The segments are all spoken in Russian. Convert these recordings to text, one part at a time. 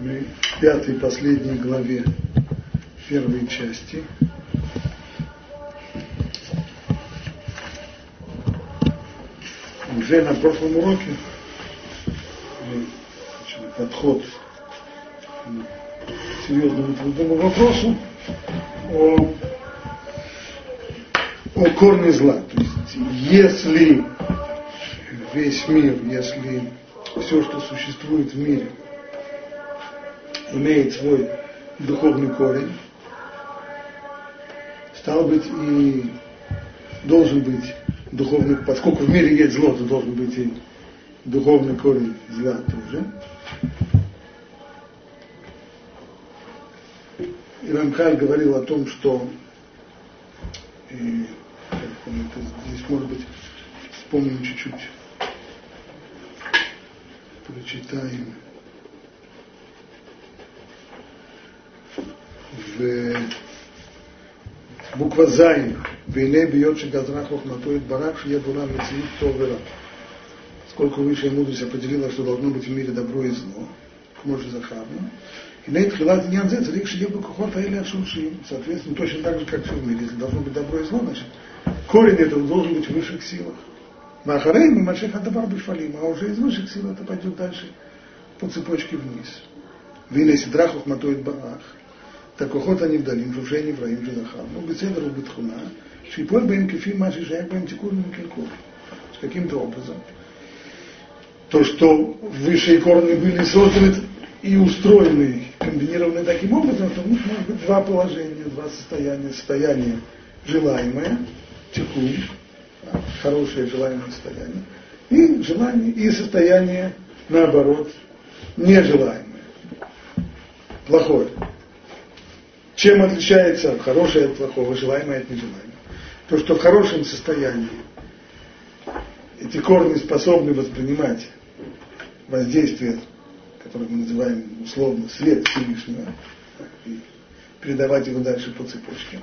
В пятой последней главе первой части. Уже на прошлом уроке мы подход к серьезному трудному вопросу о, о корне зла. То есть, если весь мир, если все, что существует в мире, имеет свой духовный корень, стал быть и должен быть духовный, поскольку в мире есть зло, то должен быть и духовный корень зла тоже. И Рамхаль говорил о том, что и, здесь, может быть, вспомним чуть-чуть, прочитаем. בוקווה זין, והנה ביות שגזרה חוכמתו יתברך, שיהיה בעולם מציאות טוב ורע. Сколько высшая мудрость определила, что должно быть в мире добро и зло, כמו שזכרנו. הנה תחילת עניין זה צריך שיהיה בכוחות האלה השורשיים. Соответственно, точно так же, как все в мире. Если должно быть добро и зло, значит, корень этого должен быть в высших силах. Махарей мы мальших адабар бешфалим, а уже из высших сил это пойдет дальше по цепочке вниз. Вина сидрахов матоид барах. Враим же захар. Ну, бецедр бетхуна, шипой бэм кефи маши шаяк бэм тикун килкур. С каким-то образом. То, что высшие корни были созданы и устроены, комбинированы таким образом, что у них может быть два положения, два состояния. Состояние желаемое, тикун, хорошее желаемое состояние, и желание, и состояние, наоборот, нежелаемое, плохое. Чем отличается хорошее от плохого, желаемое от нежелаемого? То, что в хорошем состоянии эти корни способны воспринимать воздействие, которое мы называем условно свет Всевышнего, и передавать его дальше по цепочке.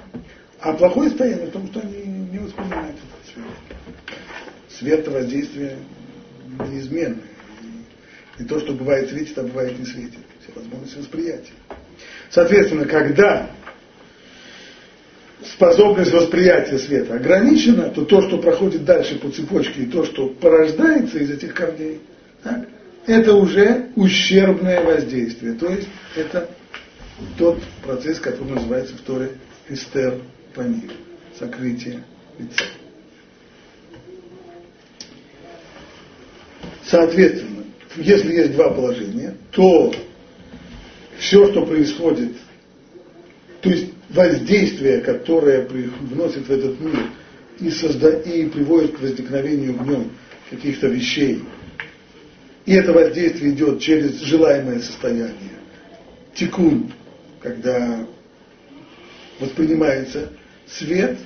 А плохое состояние в том, что они не воспринимают этот свет. Свет воздействия неизменный. И то, что бывает светит, а бывает не светит. Все возможности восприятия. Соответственно, когда способность восприятия света ограничена, то то, что проходит дальше по цепочке, и то, что порождается из этих корней, так, это уже ущербное воздействие. То есть это тот процесс, который называется в Торе эстер панир, сокрытие лица. Соответственно, если есть два положения, то все, что происходит, то есть воздействие, которое вносит в этот мир и, созда, и приводит к возникновению в нем каких-то вещей, и это воздействие идет через желаемое состояние. Тикун, когда воспринимается свет,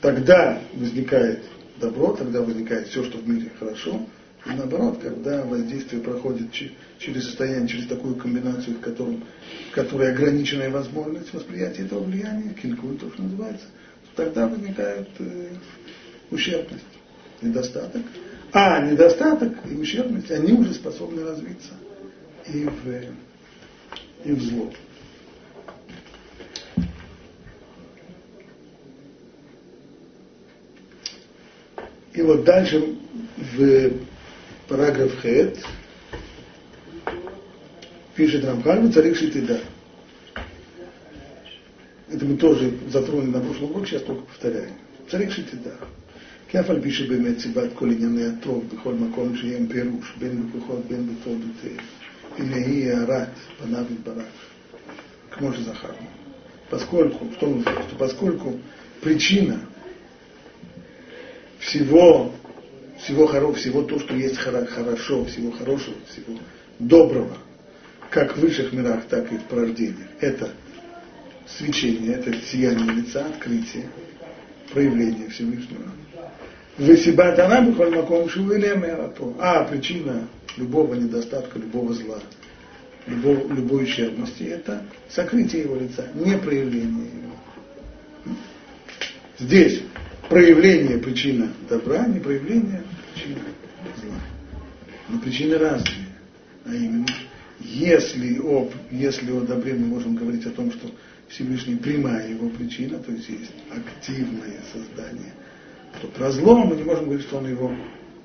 тогда возникает добро, тогда возникает все, что в мире хорошо, и наоборот, когда воздействие проходит через состояние, через такую комбинацию, в, котором, в которой ограниченная возможность восприятия этого влияния, что называется, тогда возникает э, ущербность, недостаток. А недостаток и ущербность, они уже способны развиться и в, и в зло. И вот дальше в параграф Хет, пишет Рамхаль, царик Шитида. Это мы тоже затронули на прошлом уроке, сейчас только повторяем. царик Шитида. כיף על פי שבאמת סיבת כל ענייני הטוב בכל מקום שיהיה פירוש, בין בכוחות בין בתולדותיהם. הנה היא הארת פניו יתברך, כמו שזכרנו. Поскольку, что мы что поскольку причина всего всего хорошего, всего то, что есть хорошо, всего хорошего, всего доброго, как в высших мирах, так и в порождениях. Это свечение, это сияние лица, открытие, проявление Всевышнего. Весибат она маком А причина любого недостатка, любого зла, любого, любой ущербности, это сокрытие его лица, не проявление его. Здесь проявление причина добра, не проявление причина. Но причины разные. А именно, если о, если о добре мы можем говорить о том, что Всевышний прямая его причина, то есть есть активное создание, то про зло мы не можем говорить, что он его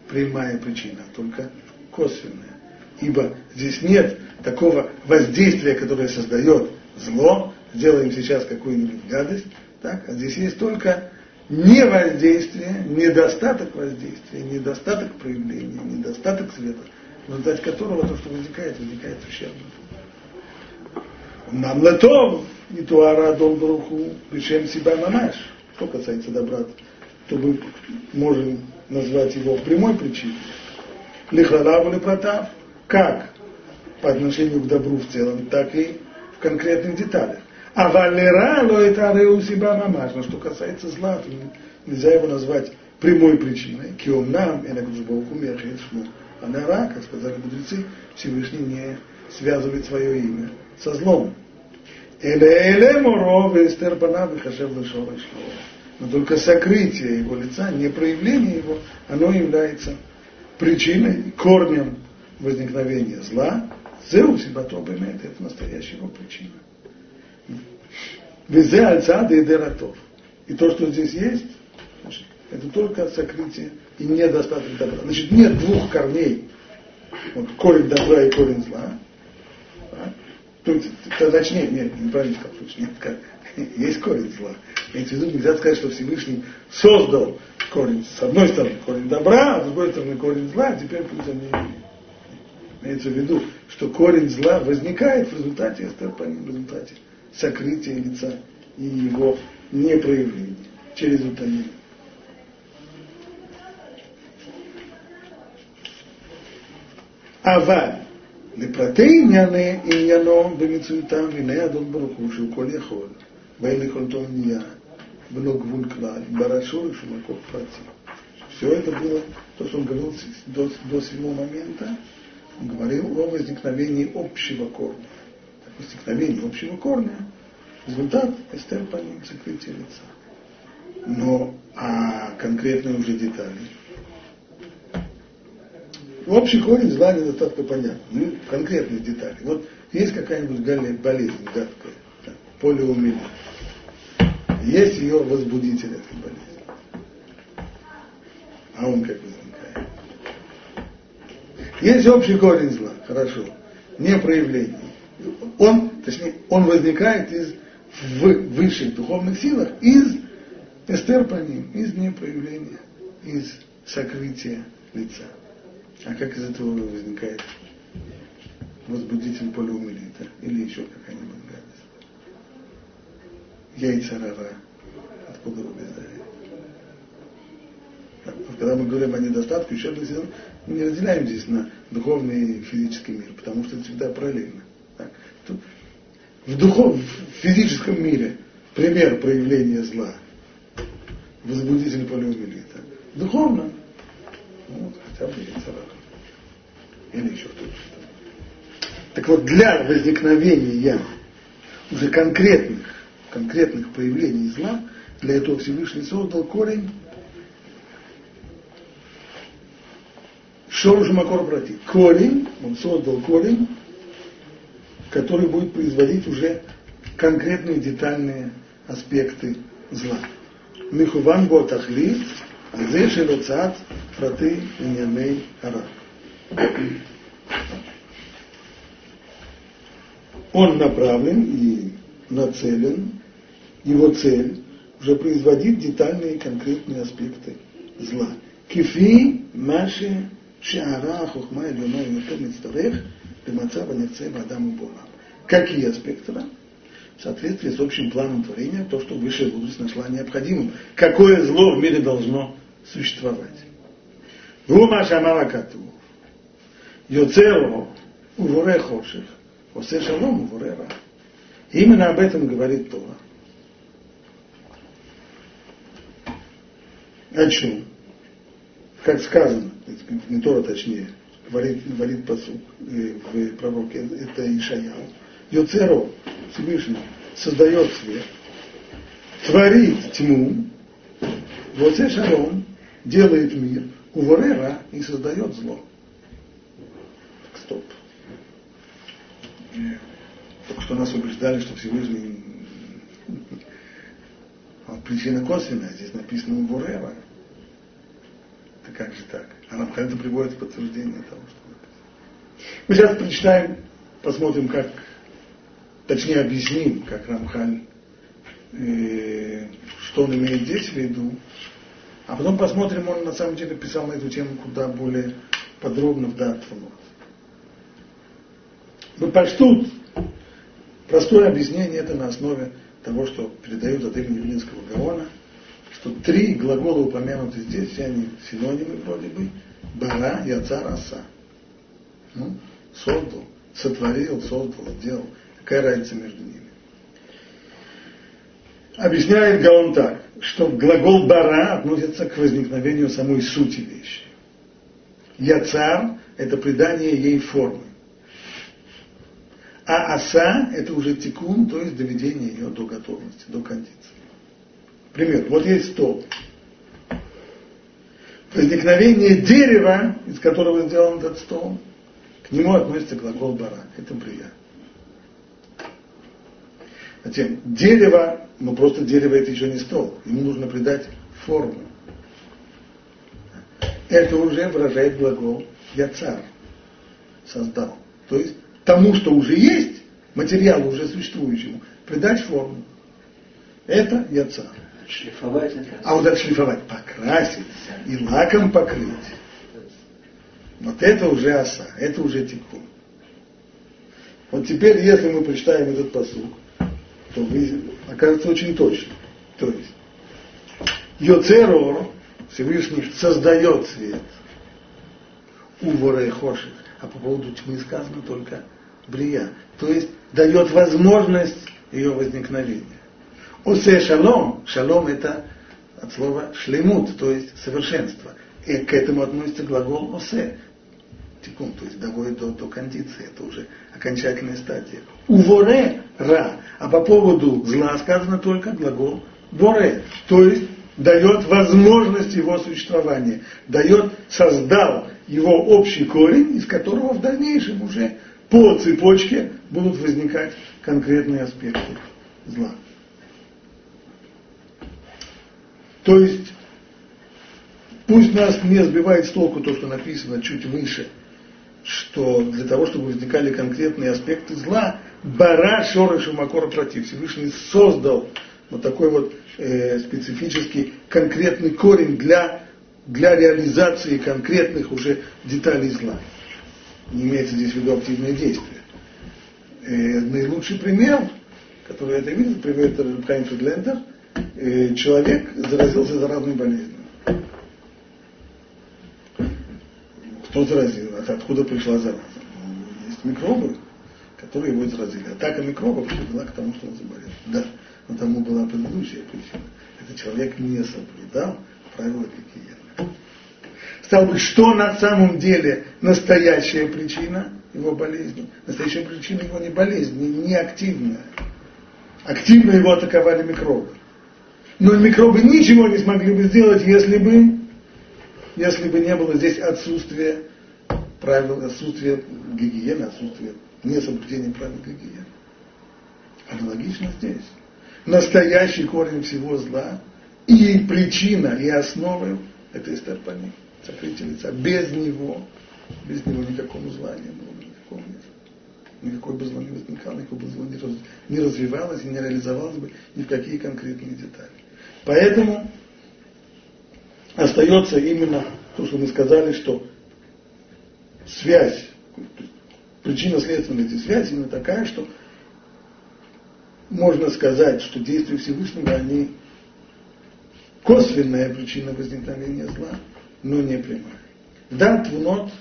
прямая причина, а только косвенная. Ибо здесь нет такого воздействия, которое создает зло, сделаем сейчас какую-нибудь гадость, так? а здесь есть только не воздействие, недостаток воздействия, недостаток проявления, недостаток света, в результате которого то, что возникает, возникает ущербно. Нам летов, и туара дом бруху, причем себя мамаш. Что касается добра, то мы можем назвать его прямой причиной. Лихалаву или протав, как по отношению к добру в целом, так и в конкретных деталях. А валера это ареу себя мамаш. Но что касается зла, то нельзя его назвать прямой причиной. Киом нам, и на Гуджбауку шму. А нара, как сказали мудрецы, Всевышний не связывает свое имя со злом. Эле муро вестер пана вихашев лешорыш Но только сокрытие его лица, не проявление его, оно является причиной, корнем возникновения зла. Зеу сибато бемет, это настоящая его причина. Везе альца дейдератов. И то, что здесь есть, это только сокрытие и недостаток добра. Значит, нет двух корней. Вот корень добра и корень зла. То есть, точнее, нет, неправильно сказал, нет, как, есть корень зла. Имеется в виду, нельзя сказать, что Всевышний создал корень, с одной стороны, корень добра, а с другой стороны, корень зла, а теперь пусть они Имеется в виду, что корень зла возникает в результате эстерпании, в результате сокрытия лица и его непроявления через утомление. אבל לפרטי ענייני עניינו במצויתם, הנה אדון ברוך הוא שהוא כל יכול, ואין לכלותו עניין, ולא גבול כלל, ברא שורש ומקור פרטי. Все это было, то, что он говорил до, до седьмого момента, он говорил о возникновении общего корня. Так, возникновение общего корня – результат эстерпаним, закрытия лица. Но, а конкретные уже детали – Общий корень зла недостатка понятно. Ну, конкретные детали. Вот есть какая-нибудь болезнь гадкая, да, полиомиелит. Есть ее возбудитель этой болезни. А он как возникает? Есть общий корень зла, хорошо. Не проявление. Он, точнее, он возникает из в высших духовных силах из эстер по ним, из непроявления, из сокрытия лица. А как из этого возникает возбудитель полиомиелита или еще какая-нибудь гадость? Яйца рара. Откуда вы знаете? Когда мы говорим о недостатке, еще мы не разделяем здесь на духовный и физический мир, потому что это всегда параллельно. В, духов, в физическом мире пример проявления зла, возбудитель полиомиелита. Духовно ну, хотя бы яйцерара. Или еще кто-то. Так вот, для возникновения уже конкретных, конкретных проявлений зла, для этого Всевышний создал корень Шоруш Макор Брати. Корень, он создал корень, который будет производить уже конкретные детальные аспекты зла. Михуван Готахли, Азе Шелоцат, Фраты Иньяней Ара. Он направлен и нацелен, его цель уже производить детальные конкретные аспекты зла. Кифи Маши Шара Хухма Ильюна Ютер Мицтарех Бимацава Нецева Адаму Була. Какие аспекты? В соответствии с общим планом творения, то, что высшая мудрость нашла необходимым. Какое зло в мире должно существовать? Рума Шамала Кату. Йоцео Уворе Хоших. Осе Шалом Уворе Ра. Именно об этом говорит Тора. О чем? Как сказано, не Тора точнее, говорит, говорит посуд э, в пророке, это Ишаяу. Йоцеро, Всевышний, создает свет, творит тьму, вот шалом, делает мир, уворера и создает зло. Так, стоп. Только что нас убеждали, что Всевышний вот причина косвенная, здесь написано Бурева. Это как же так? А Рамхаль это приводит в подтверждение того, что написано. Мы сейчас прочитаем, посмотрим, как, точнее объясним, как Рамхаль, э, что он имеет здесь в виду. А потом посмотрим, он на самом деле писал на эту тему куда более подробно в Датфунот. Вы почтут простое объяснение это на основе того, что передают от имени Вилинского Гаона, что три глагола упомянуты здесь, все они синонимы вроде бы, бара, яцар, аса. Ну, создал, сотворил, создал, сделал. Какая разница между ними? Объясняет Гаон так, что глагол бара относится к возникновению самой сути вещи. Яцар – это придание ей формы. А аса – это уже тикун, то есть доведение ее до готовности, до кондиции. Пример. Вот есть стол. Возникновение дерева, из которого сделан этот стол, к нему относится глагол бара. Это брия. Затем, дерево, ну просто дерево это еще не стол. Ему нужно придать форму. Это уже выражает глагол я царь создал. То есть тому, что уже есть, материалу уже существующему, придать форму. Это яца. Шлифовать А вот отшлифовать, покрасить и лаком покрыть. Вот это уже оса, это уже тикун. Вот теперь, если мы прочитаем этот посук, то вы, окажется очень точно. То есть, Йоцерор, Всевышний создает свет, у воры хоших, а по поводу тьмы сказано только брия, то есть дает возможность ее возникновения. Осе шалом, шалом это от слова шлемут, то есть совершенство. И к этому относится глагол осе, тикун, то есть доводит до, до кондиции, это уже окончательная стадия. Уворе ра, а по поводу зла сказано только глагол воре, то есть дает возможность его существования, дает, создал его общий корень, из которого в дальнейшем уже по цепочке будут возникать конкретные аспекты зла. То есть, пусть нас не сбивает с толку то, что написано чуть выше, что для того, чтобы возникали конкретные аспекты зла, бара шорыша макора против. Всевышний создал вот такой вот э, специфический конкретный корень для, для реализации конкретных уже деталей зла. Не имеется здесь в виду активное действие. Э, наилучший пример, который я это видел, приводит Хайм Фридлендер, э, человек заразился заразной болезнью. Кто заразил? Откуда пришла зараза? Ну, есть микробы, которые его заразили. Атака микробов привела к тому, что он заболел. Да, но тому была предыдущая причина. Этот человек не соблюдал правила гигиены. Стал бы, что на самом деле настоящая причина его болезни? Настоящая причина его не болезни, не активная. Активно его атаковали микробы. Но микробы ничего не смогли бы сделать, если бы, если бы не было здесь отсутствия правил, отсутствия гигиены, отсутствия несоблюдения правил гигиены. Аналогично здесь настоящий корень всего зла, и причина, и основа – это эстерпани, сокрытие лица. Без него, без него никакого зла не было, никакого нет. Никакой бы зло не возникало, никакого бы зло не, раз, не развивалось и не реализовалось бы ни в какие конкретные детали. Поэтому остается именно то, что мы сказали, что связь, причинно-следственная связь именно такая, что можно сказать, что действия Всевышнего, они косвенная причина возникновения зла, но не прямая. Да, Твунот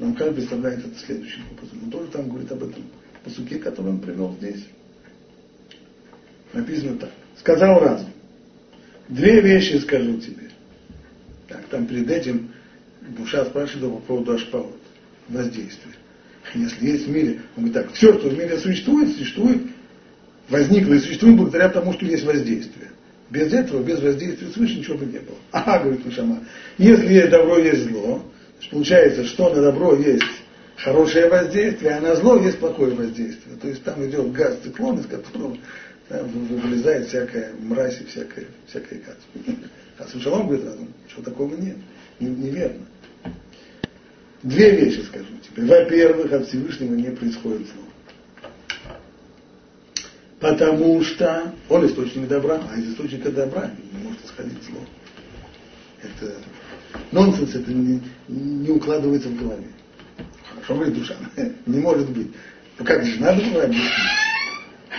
нам как представляет это следующим образом. Он тоже там говорит об этом по суке, который он привел здесь. Написано так. Сказал разум. Две вещи скажу тебе. Так, там перед этим душа спрашивает по поводу ашпаот, воздействия. Если есть в мире, он говорит так, все, что в мире существует, существует возникло и существует благодаря тому, что есть воздействие. Без этого, без воздействия свыше ничего бы не было. Ага, говорит Мишама, если есть добро, есть зло, получается, что на добро есть хорошее воздействие, а на зло есть плохое воздействие. То есть там идет газ циклон, из которого там, вылезает всякая мразь и всякая, всякая газ. А Шалом говорит, что такого нет, неверно. Две вещи скажу тебе. Во-первых, от Всевышнего не происходит зло. Потому что он источник добра, а из источника добра не может исходить зло. Это нонсенс, это не, не укладывается в голове. Хорошо говорит душа, не может быть. Ну как же, надо было объяснить.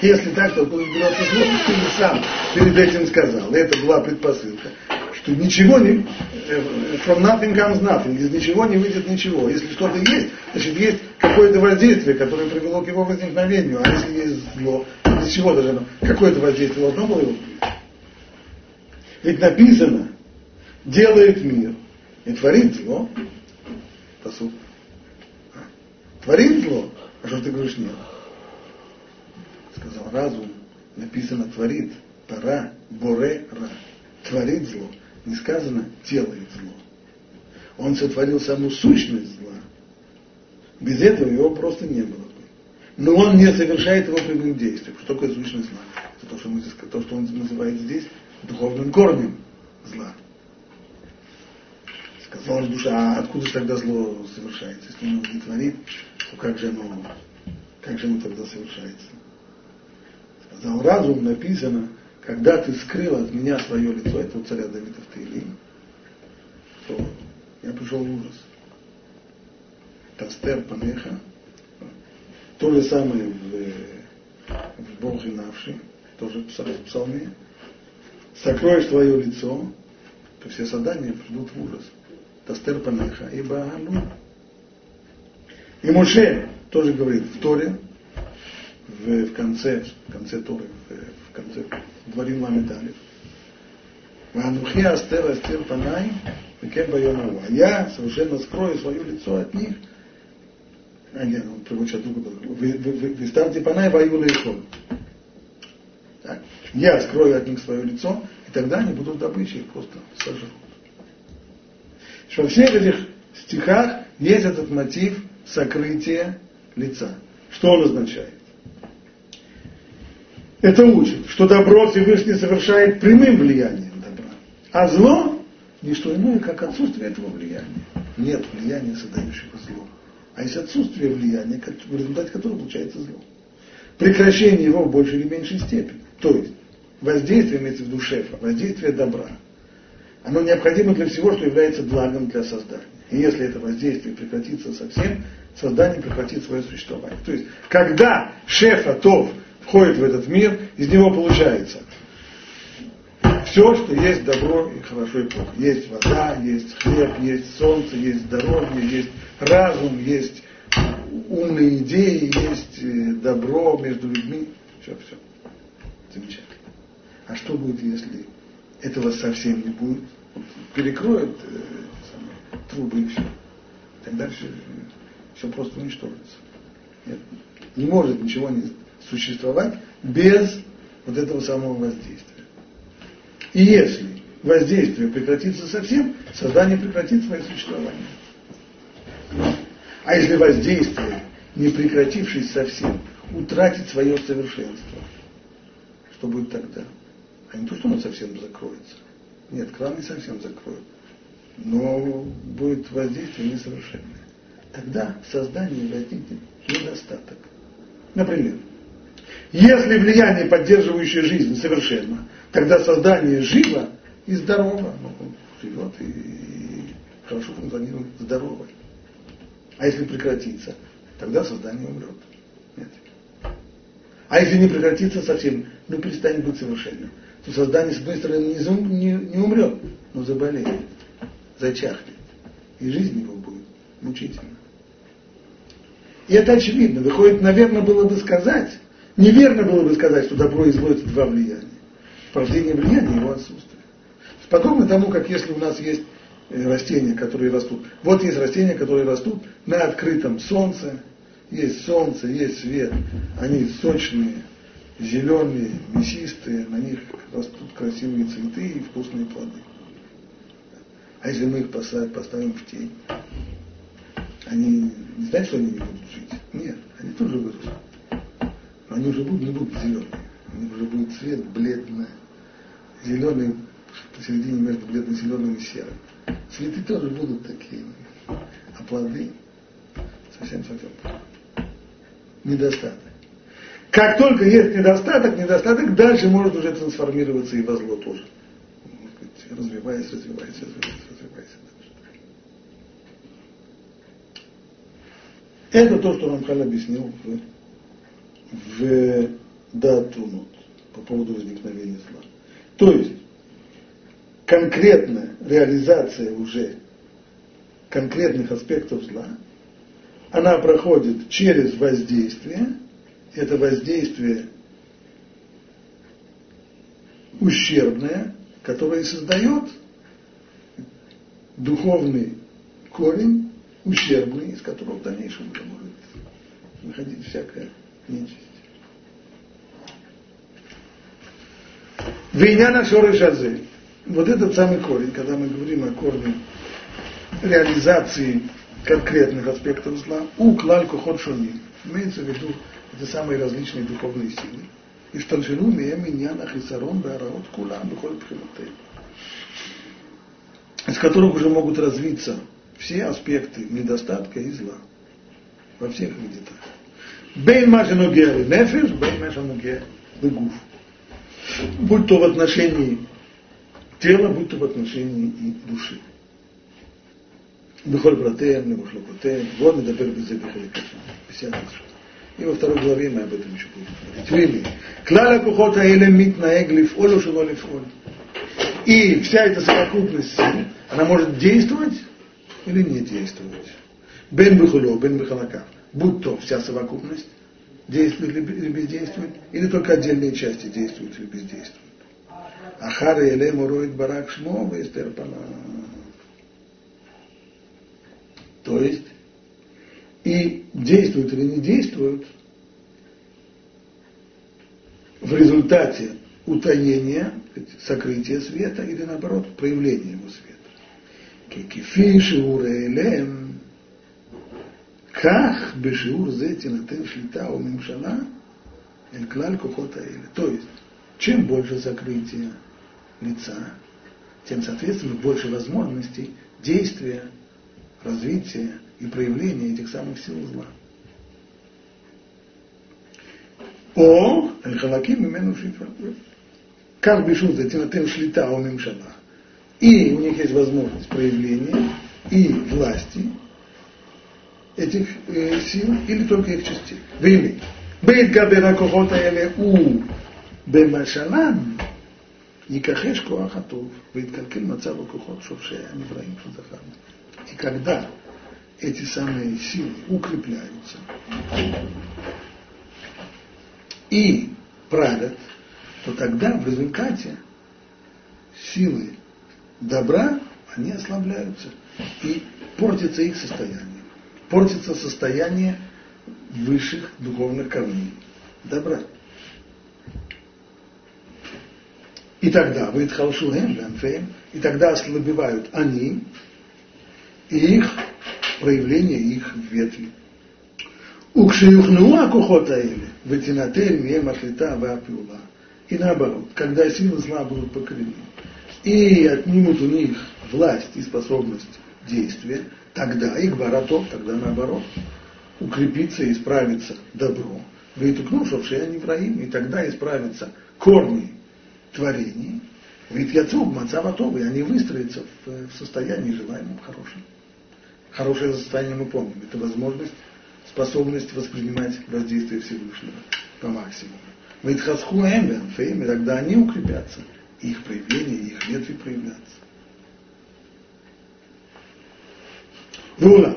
Если так, то откуда берется зло, ты же сам перед этим сказал. И это была предпосылка что ничего не, э, from nothing comes nothing, из ничего не выйдет ничего. Если что-то есть, значит есть какое-то воздействие, которое привело к его возникновению, а если есть зло, из чего даже какое-то воздействие должно было его Ведь написано, делает мир и творит зло, по сути. Творит зло, а что ты говоришь нет? Сказал разум, написано творит, пора, боре, ра. Творит зло не сказано делает зло. Он сотворил саму сущность зла. Без этого его просто не было бы. Но он не совершает его прямым действием. Что такое сущность зла? Это то, что, мы, то, что он называет здесь духовным корнем зла. Сказала душа, а откуда же тогда зло совершается? Если оно не творит, то как же оно, как же оно тогда совершается? Сказал разум, написано, когда ты скрыл от меня свое лицо, это у царя Давида в Таилим, то я пришел в ужас. Тастер Панеха, то же самое в, в Бог Навши, тоже в псалме. Сокроешь твое лицо, то все создания придут в ужас. Тастер Панеха, ибо ну. И Моше тоже говорит в Торе, в, в конце, в конце Торы, в, в конце Дворим Ламедалев. Ванухи астер астер панай, я совершенно скрою свое лицо от них. А нет, он приводит сейчас другую. Вы ставьте панай ваю лейхол. Так. Я скрою от них свое лицо, и тогда они будут добычей, их просто сожрут. Во всех этих стихах есть этот мотив сокрытия лица. Что он означает? Это учит, что добро Всевышний совершает прямым влиянием добра. А зло – не что иное, как отсутствие этого влияния. Нет влияния, создающего зло. А есть отсутствие влияния, в результате которого получается зло. Прекращение его в большей или меньшей степени. То есть воздействие, имеется в виду шефа, воздействие добра. Оно необходимо для всего, что является благом для создания. И если это воздействие прекратится совсем, создание прекратит свое существование. То есть, когда шефа Тов – входит в этот мир, из него получается все, что есть добро и хорошо и плохо. Есть вода, есть хлеб, есть солнце, есть здоровье, есть разум, есть умные идеи, есть э, добро между людьми. Все, все. Замечательно. А что будет, если этого совсем не будет? Перекроют э, трубы и все. Тогда все, все просто уничтожится. Нет, не может ничего не существовать без вот этого самого воздействия. И если воздействие прекратится совсем, создание прекратит свое существование. А если воздействие, не прекратившись совсем, утратит свое совершенство, что будет тогда? А не то, что оно совсем закроется. Нет, кран не совсем закроет. Но будет воздействие несовершенное. Тогда в создании возникнет недостаток. Например, если влияние, поддерживающее жизнь, совершенно, тогда создание живо и здорово. Ну, живет и, и хорошо функционирует здорово. А если прекратится, тогда создание умрет. Нет. А если не прекратится совсем, ну перестанет быть совершенным, то создание, с одной стороны, не, не, не умрет, но заболеет, зачахнет. И жизнь его будет мучительна. И это очевидно. Выходит, наверное, было бы сказать, Неверно было бы сказать, что добро и зло это два влияния. Порождение влияния его отсутствие. Подобно тому, как если у нас есть э, растения, которые растут. Вот есть растения, которые растут на открытом солнце. Есть солнце, есть свет. Они сочные, зеленые, мясистые. На них растут красивые цветы и вкусные плоды. А если мы их поставим в тень, они не знают, что они не будут жить. Нет, они тоже вырастут. Они уже будут, не будут зеленые. Они уже будет цвет бледно зеленый посередине между бледно-зеленым и серым. Цветы тоже будут такие, а плоды совсем-совсем недостаток. Как только есть недостаток, недостаток дальше может уже трансформироваться и во зло тоже. Развиваясь, развиваясь, развиваясь, развиваясь. Это то, что Рамхаль объяснил в, в Датунут по поводу возникновения зла. То есть, конкретная реализация уже конкретных аспектов зла, она проходит через воздействие, это воздействие ущербное, которое создает духовный корень, ущербный, из которого в дальнейшем уже может выходить нечисть. Вейняна Шоры Шазы. Вот этот самый корень, когда мы говорим о корне реализации конкретных аспектов зла, у клаль кухот шони, имеется в виду это самые различные духовные силы. И штальшину меем иньяна хисарон беараот кулам бихоль. Из которых уже могут развиться все аспекты недостатка и зла во всех видах. Бейн машинугер нефиш, бейн машинугер гуф будь то в отношении тела, будь то в отношении и души. Бехоль братеем, Небушлокотеем, вот Медабер Безе Бехаликаша. И во второй главе мы об этом еще будем говорить. Клала кухота или митнаэг лифоль ушело лифоль. И вся эта совокупность сил, она может действовать или не действовать. Бен бихулё, бен бихалакав. Будь то вся совокупность, действует или бездействует, или только отдельные части действуют или бездействуют. Ахара еле мороид барак шмо вестерпана. То есть, и действуют или не действуют в результате утаения, сокрытия света или наоборот проявления его света. Кекифи шиуре элем כך בשיעור זה תינתן שליטה או ממשלה אל כלל כוחות האלה. То есть, чем больше закрытия лица, тем, соответственно, больше возможностей действия, развития и проявления этих самых сил зла. О, халаким имену шифа. Как бешут за тинатен шлита у мимшала. И у них есть возможность проявления и власти, этих э, сил или только их частей. Время. Бейт габера кохота эле у бемашалам Никахеш Куахатов, Виткалкин Мацаву Кухот Шовше Амибраим Шудахам. И когда эти самые силы укрепляются и правят, то тогда в результате силы добра, они ослабляются и портится их состояние портится состояние высших духовных корней добра. И тогда вы и тогда ослабевают они и их проявление их ветви. Укшиюхнуа кухота или вытинатель мем атлита вапиула. И наоборот, когда силы зла будут покорены и отнимут у них власть и способность действия, тогда их баратов, тогда наоборот, укрепится и исправится добро. Вейтукну, шовшея Невраим, и тогда исправятся корни творений. Ведь Яцуг, Мацаватов, и они выстроятся в, в состоянии желаемом хорошем. Хорошее состояние мы помним. Это возможность, способность воспринимать воздействие Всевышнего по максимуму. Ведь хасху и тогда они укрепятся, их проявления, их ветви проявятся. ואולם,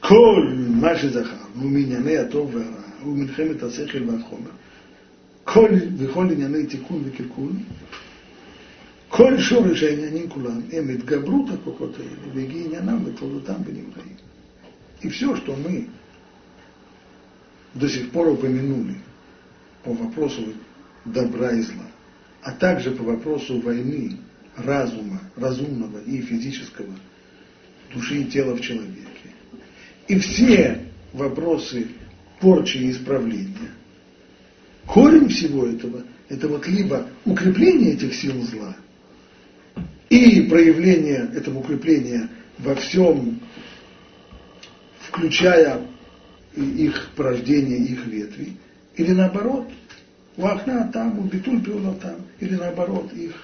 כל מה שזכרנו מענייני הטוב והרע ומלחמת השכל והחומר, כל, וכל ענייני תיקון וקלקול, כל שורש העניינים כולם הם התגברות הכוחות האלה והגיע עניינם בתולדותם ונמראים. И все, что мы до сих пор упомянули по вопросу добра и зла, а также по вопросу войны, разума, разумного и физического души и тела в человеке. И все вопросы порчи и исправления, корень всего этого, это вот либо укрепление этих сил зла и проявление этого укрепления во всем, включая их порождение, их ветви, или наоборот, вахна там, убитуль там, или наоборот, их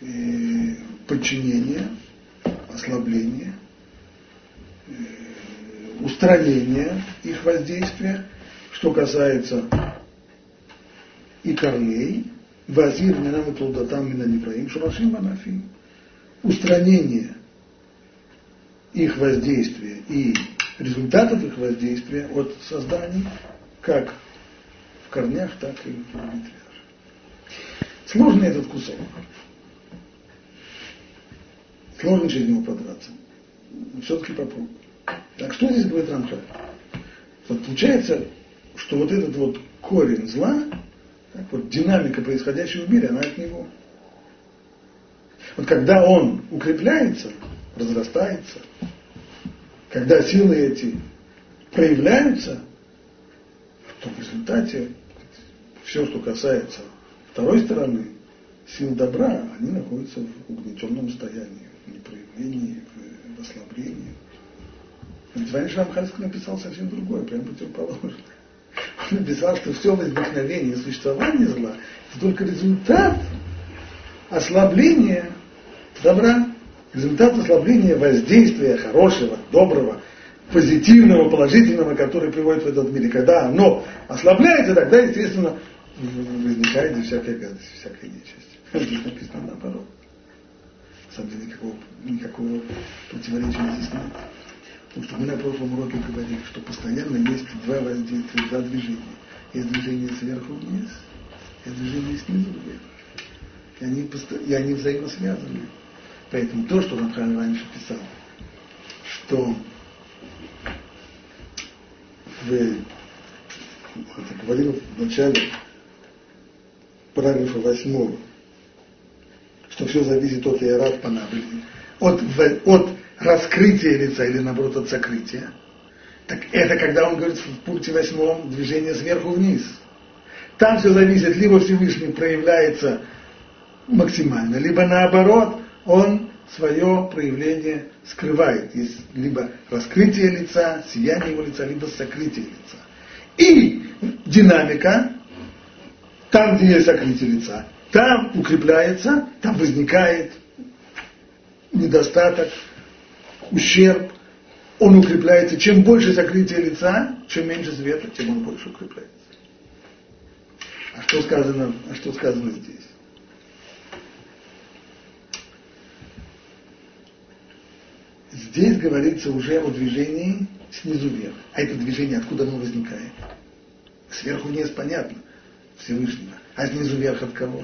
э, подчинение, ослабление, э, устранение их воздействия, что касается и корней, вазир минам и плодотам мина нефраим, шурашим анафим, устранение их воздействия и результатов их воздействия от созданий, как в корнях, так и в ветвях. Сложный этот кусок. Сложно через него подраться. Все-таки попробуем. Так что здесь говорит Рамхаль? Вот получается, что вот этот вот корень зла, так вот динамика происходящего в мире, она от него. Вот когда он укрепляется, разрастается, когда силы эти проявляются, то в результате все, что касается второй стороны, сил добра, они находятся в угнетенном состоянии, непроявлении, в ослаблении. Раньше Рамхальский написал совсем другое, прям противоположное. Он написал, что все возникновение и существование зла – это только результат ослабления добра, результат ослабления воздействия хорошего, доброго, позитивного, положительного, которое приводит в этот мир. И когда оно ослабляется, тогда, естественно, возникает всякая гадость, всякая нечисть. Здесь написано наоборот. На самом деле никакого, никакого противоречия здесь нет. Потому что мы на прошлом уроке говорили, что постоянно есть два воздействия, два движения. Есть движение сверху вниз, есть движение снизу вверх. И они, и они взаимосвязаны. Поэтому то, что Рамхан раньше писал, что в, это говорил в начале параграфа восьмого, что все зависит от Иерат Панабли, от, от раскрытия лица или наоборот от сокрытия. Так это когда он говорит в пункте восьмом движение сверху вниз. Там все зависит, либо Всевышний проявляется максимально, либо наоборот, он свое проявление скрывает. Есть либо раскрытие лица, сияние его лица, либо сокрытие лица. И динамика, там, где есть сокрытие лица, там укрепляется, там возникает недостаток, ущерб, он укрепляется. Чем больше сокрытие лица, чем меньше света, тем он больше укрепляется. А что сказано, а что сказано здесь? Здесь говорится уже о движении снизу вверх. А это движение откуда оно возникает? Сверху вниз понятно, Всевышнего. А снизу вверх от кого?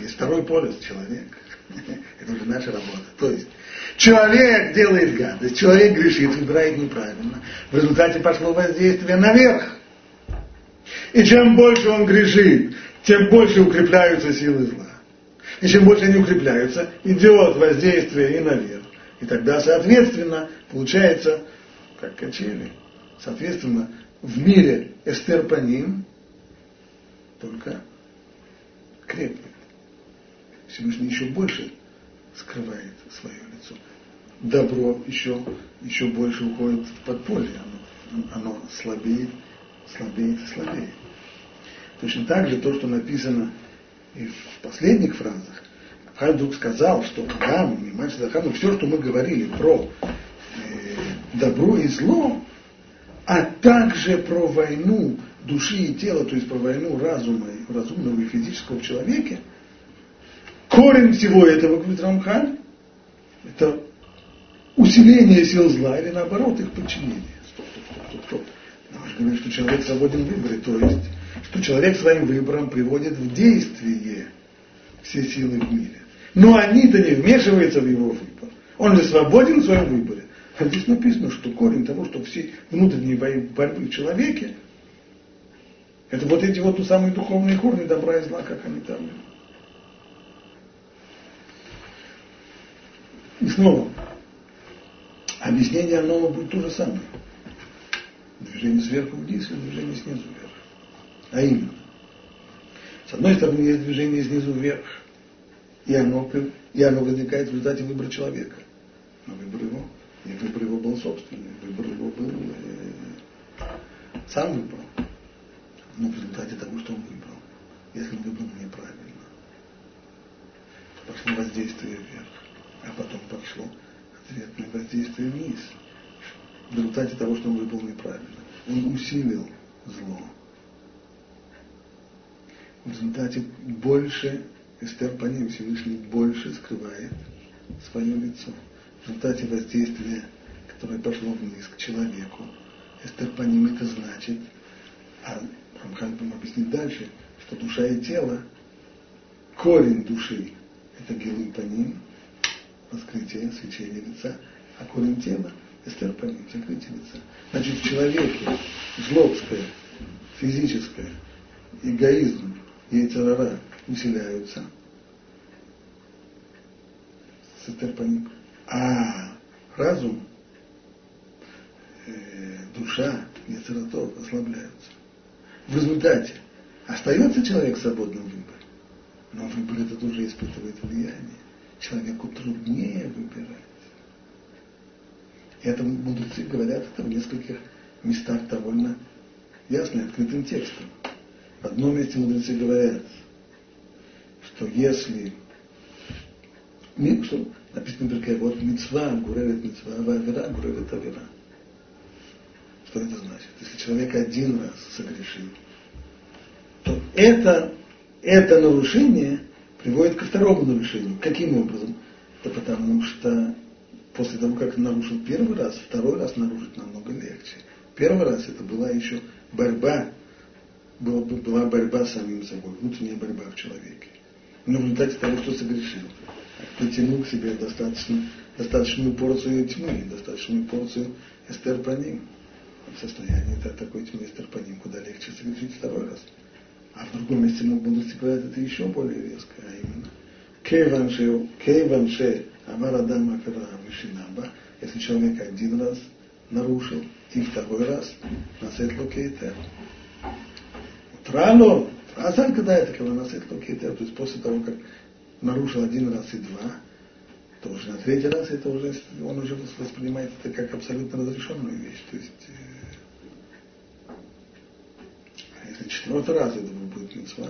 Есть второй полюс, человек. Это уже наша работа. То есть, человек делает гадость, человек грешит, выбирает неправильно. В результате пошло воздействие наверх. И чем больше он грешит, тем больше укрепляются силы зла. И чем больше они укрепляются, идет воздействие и наверх. И тогда, соответственно, получается, как качели, соответственно, в мире Эстер по ним только крепнет. Всевышний еще больше скрывает свое лицо. Добро еще, еще больше уходит в подполье, оно, оно слабеет, слабеет и слабеет. Точно так же то, что написано и в последних фразах, Хай вдруг сказал, что Адам и мать Захану, все, что мы говорили про э, добро и зло, а также про войну души и тела, то есть про войну разума, разумного и физического в человеке, корень всего этого, говорит Рамхаль, это усиление сил зла или наоборот их подчинение. Стоп, стоп, стоп, стоп. Наш говорит, что человек свободен в выборе, то есть, что человек своим выбором приводит в действие все силы в мире. Но они-то не вмешиваются в его выбор. Он же свободен в своем выборе. А здесь написано, что корень того, что все внутренние борьбы в человеке, это вот эти вот самые духовные корни добра и зла, как они там. И снова, Объяснение оно будет то же самое. Движение сверху вниз и движение снизу вверх. А именно, с одной стороны, есть движение снизу вверх, и оно, и оно возникает в результате выбора человека. Но выбор его, и выбор его был собственный, выбор его был э, сам выбрал. Но в результате того, что он выбрал, если он выбрал неправильно, пошло воздействие вверх, а потом пошло ответное воздействие вниз. В результате того, что он выбрал неправильно. Он усилил зло в результате больше Эстер по ним Всевышний больше скрывает свое лицо. В результате воздействия, которое пошло вниз к человеку, Эстер по ним это значит, а Рамхан нам объяснит дальше, что душа и тело, корень души – это гилуй по ним, раскрытие, свечение лица, а корень тела – Эстер по ним, закрытие лица. Значит, в человеке злобское, физическое, эгоизм, и террора усиляются с эстерпаник. А разум, э, душа, нецератов ослабляются. В результате остается человек в свободном выборе, но выбор этот уже испытывает влияние. Человеку труднее выбирать. И это мудрецы говорят это в нескольких местах довольно ясно, открытым текстом. В одном месте мудрецы говорят, что если что написано только вот мецва гуревит мецва, авера гуревит авера. Что это значит? Если человек один раз согрешил, то это, это нарушение приводит ко второму нарушению. Каким образом? Да потому что после того, как нарушил первый раз, второй раз нарушить намного легче. Первый раз это была еще борьба была, была борьба с самим собой, внутренняя борьба в человеке. Но в результате того, что согрешил, притянул к себе достаточно, достаточную порцию тьмы, достаточную порцию эстерпаним. Состоянии такой тьмы эстерпаним, куда легче согрешить второй раз. А в другом месте мы будем говорить это еще более резко, а именно Кейванше Амарадама Вишинаба, если человек один раз нарушил, и второй раз насет локейтер. Трало, а сам когда это, когда насыт лукитер, то есть после того, как нарушил один раз и два, то уже на третий раз это уже, он уже воспринимает это как абсолютно разрешенную вещь. То есть, э, а если четвертый раз это будет мецва,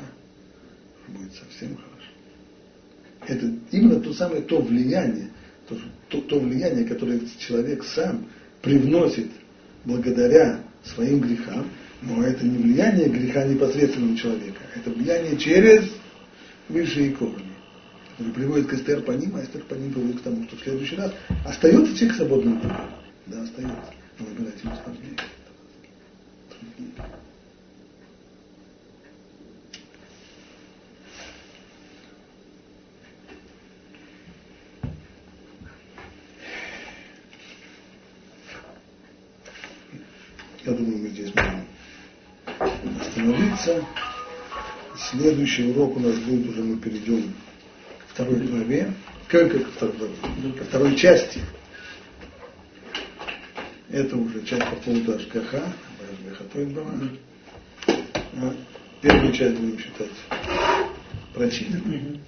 будет совсем хорошо. Это именно то самое то влияние, то, то, то влияние, которое человек сам привносит благодаря своим грехам, но это не влияние греха непосредственно на человека, это влияние через высшие корни, которые приводит к эстер по ним, а эстер по ним приводит к тому, что в следующий раз остается человек свободным. Да, остается. Но выбирать ему сложнее. Труднее. Я думаю, мы здесь можем остановиться. Следующий урок у нас будет уже, мы перейдем к второй главе, к, к, второй, ко второй части. Это уже часть по поводу Ашгаха, а первую часть будем считать прочитанной.